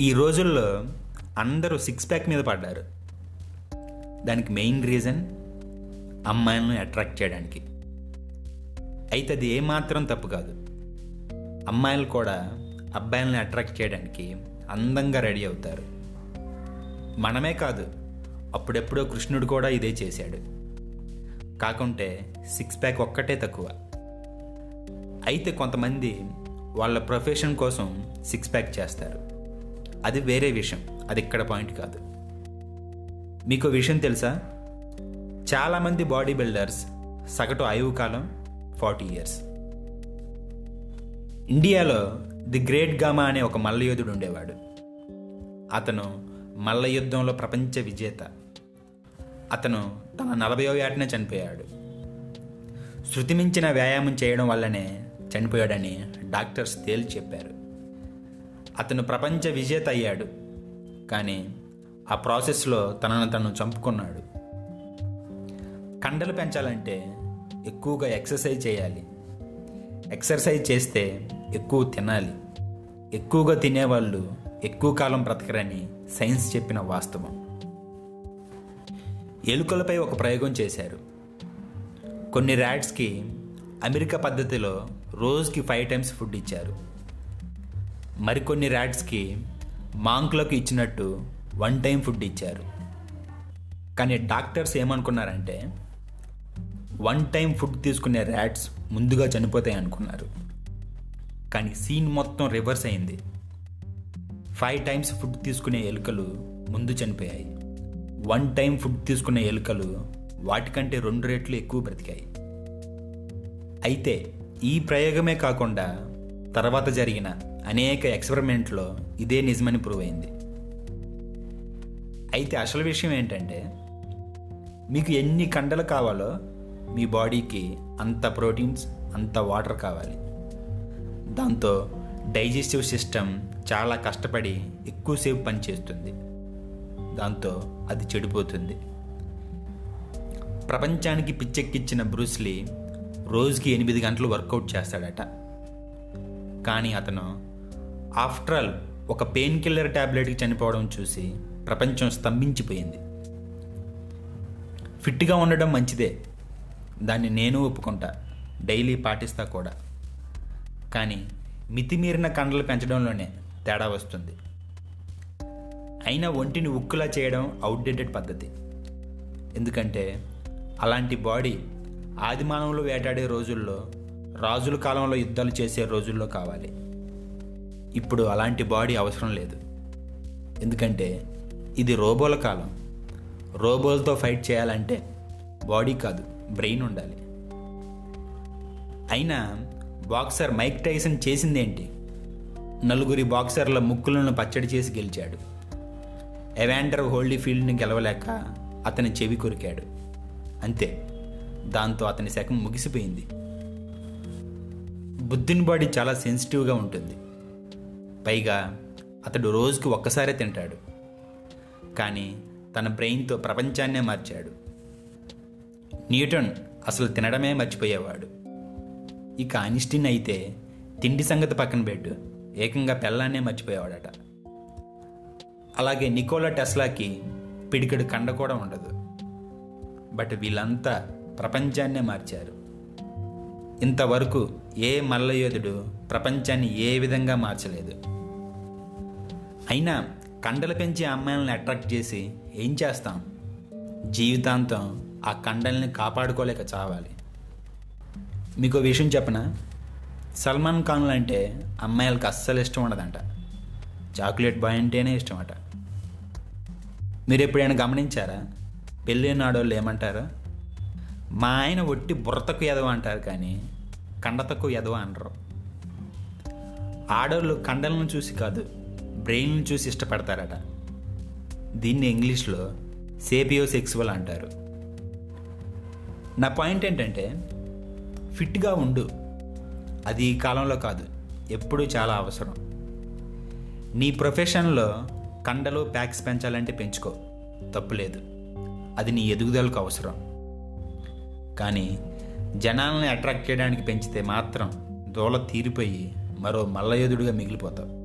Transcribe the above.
ఈ రోజుల్లో అందరూ సిక్స్ ప్యాక్ మీద పడ్డారు. దానికి మెయిన్ రీజన్ అమ్మాయిలను అట్రాక్ట్ చేయడానికి. అయితే అది ఏమాత్రం తప్పు కాదు. అమ్మాయిలు కూడా అబ్బాయిలను అట్రాక్ట్ చేయడానికి అందంగా రెడీ అవుతారు. మనమే కాదు అప్పుడెప్పుడో కృష్ణుడు కూడా ఇదే చేశాడు. కాకుంటే సిక్స్ ప్యాక్ ఒక్కటే తక్కువ. అయితే కొంతమంది వాళ్ళ ప్రొఫెషన్ కోసం సిక్స్ ప్యాక్ చేస్తారు. అది వేరే విషయం. అది ఇక్కడ పాయింట్ కాదు. మీకు విషయం తెలుసా? చాలామంది బాడీ బిల్డర్స్ సగటు ఆయువు కాలం ఫార్టీ ఇయర్స్ ఇండియాలో ది గ్రేట్ గామా అనే ఒక మల్లయోధుడు ఉండేవాడు. అతను మల్ల యుద్ధంలో ప్రపంచ విజేత. అతను తన నలభయో ఏటనే చనిపోయాడు. శృతిమించిన వ్యాయామం చేయడం వల్లనే చనిపోయాడని డాక్టర్స్ తేల్చి చెప్పారు. అతను ప్రపంచ విజేత అయ్యాడు. కానీ ఆ ప్రాసెస్లో తనను తను చంపుకున్నాడు. కండలు పెంచాలంటే ఎక్కువగా ఎక్సర్సైజ్ చేయాలి. ఎక్సర్సైజ్ చేస్తే ఎక్కువ తినాలి. ఎక్కువగా తినేవాళ్ళు ఎక్కువ కాలం బ్రతకరని సైన్స్ చెప్పిన వాస్తవం. ఎలుకలపై ఒక ప్రయోగం చేశారు. కొన్ని ర్యాట్స్కి అమెరికా పద్ధతిలో రోజుకి ఫైవ్ టైమ్స్ ఫుడ్ ఇచ్చారు. మరికొన్ని ర్యాట్స్కి మాంక్లోకి ఇచ్చినట్టు వన్ టైం ఫుడ్ ఇచ్చారు. కానీ డాక్టర్స్ ఏమనుకున్నారంటే వన్ టైం ఫుడ్ తీసుకునే ర్యాట్స్ ముందుగా చనిపోతాయి అనుకున్నారు. కానీ సీన్ మొత్తం రివర్స్ అయింది. ఫైవ్ టైమ్స్ ఫుడ్ తీసుకునే ఎలుకలు ముందు చనిపోయాయి. వన్ టైం ఫుడ్ తీసుకునే ఎలుకలు వాటికంటే రెండు రేట్లు ఎక్కువ బ్రతికాయి. అయితే ఈ ప్రయోగమే కాకుండా తర్వాత జరిగిన అనేక ఎక్స్పెరిమెంట్లో ఇదే నిజమని ప్రూవ్ అయింది అయితే అసలు విషయం ఏంటంటే మీకు ఎన్ని కండలు కావాలో మీ బాడీకి అంత ప్రోటీన్స్ అంత వాటర్ కావాలి. దాంతో డైజెస్టివ్ సిస్టమ్ చాలా కష్టపడి ఎక్కువసేపు పనిచేస్తుంది దాంతో అది చెడిపోతుంది. ప్రపంచానికి పిచ్చెక్కిచ్చిన బ్రూస్లీ రోజుకి ఎనిమిది గంటలు వర్కౌట్ చేస్తాడట. కానీ అతను ఆఫ్టర్ ఆల్ ఒక పెయిన్ కిల్లర్ ట్యాబ్లెట్కి చనిపోవడం చూసి ప్రపంచం స్తంభించిపోయింది. ఫిట్గా ఉండడం మంచిదే. దాన్ని నేను ఒప్పుకుంటా. డైలీ పాటిస్తా కూడా. కానీ మితిమీరిన కండలు పెంచడంలోనే తేడా వస్తుంది. అయినా ఒంటిని ఉక్కులా చేయడం అవుట్డేటెడ్ పద్ధతి. ఎందుకంటే అలాంటి బాడీ ఆదిమానవులు వేటాడే రోజుల్లో రాజుల కాలంలో యుద్ధాలు చేసే రోజుల్లో కావాలి. ఇప్పుడు అలాంటి బాడీ అవసరం లేదు. ఎందుకంటే ఇది రోబోల కాలం. రోబోలతో ఫైట్ చేయాలంటే బాడీ కాదు బ్రెయిన్ ఉండాలి. అయినా బాక్సర్ మైక్ టైసన్ చేసిందేంటి? నలుగురి బాక్సర్ల ముక్కులను పచ్చడి చేసి గెలిచాడు. ఎవాండర్ హోల్డీ ఫీల్డ్ని గెలవలేక అతని చెవి కొరికాడు. అంతే దాంతో అతని శకం ముగిసిపోయింది. బుద్ధిని బాడీ చాలా సెన్సిటివ్గా ఉంటుంది. పైగా అతడు రోజుకి ఒక్కసారే తింటాడు. కానీ తన బ్రెయిన్తో ప్రపంచాన్నే మార్చాడు. న్యూటన్ అసలు తినడమే మర్చిపోయేవాడు. ఇక ఐన్స్టీన్ అయితే తిండి సంగతి పక్కన పెట్టు ఏకంగా పెళ్ళాన్నే మర్చిపోయేవాడట. అలాగే నికోలా టెస్లాకి పిడికడు కండ కూడా ఉండదు. బట్ వీళ్ళంతా ప్రపంచాన్నే మార్చారు. ఇంతవరకు ఏ మల్లయోధుడు ప్రపంచాన్ని ఏ విధంగా మార్చలేదు? అయినా కండలు పెంచి అమ్మాయిలను అట్రాక్ట్ చేసి ఏం చేస్తాం? జీవితాంతం ఆ కండల్ని కాపాడుకోలేక చావాలి. మీకు విషయం చెప్పనా? సల్మాన్ ఖాన్ అంటే అమ్మాయిలకు అస్సలు ఇష్టం ఉండదంట. చాక్లెట్ బాయ్ అంటేనే ఇష్టం అట మీరు ఎప్పుడైనా గమనించారా? పెళ్ళైన ఆడవాళ్ళు ఏమంటారు? మా ఆయన ఒట్టి బుర్రతకు ఎదవ అంటారు కానీ కండతకు ఎదవ అనరు. ఆడవాళ్ళు కండలను చూసి కాదు బ్రెయిన్ను చూసి ఇష్టపడతారట. దీన్ని ఇంగ్లీష్లో సేపియో సెక్సువల్ అంటారు. నా పాయింట్ ఏంటంటే ఫిట్గా ఉండు. అది ఈ కాలంలో కాదు ఎప్పుడూ చాలా అవసరం. నీ ప్రొఫెషన్లో కండలు ప్యాక్స్ పెంచాలంటే పెంచుకో తప్పులేదు అది నీ ఎదుగుదలకు అవసరం. కానీ జనాల్ని అట్రాక్ట్ చేయడానికి పెంచితే మాత్రం దోల తీరిపోయి మరో మల్లయోధుడిగా మిగిలిపోతావు.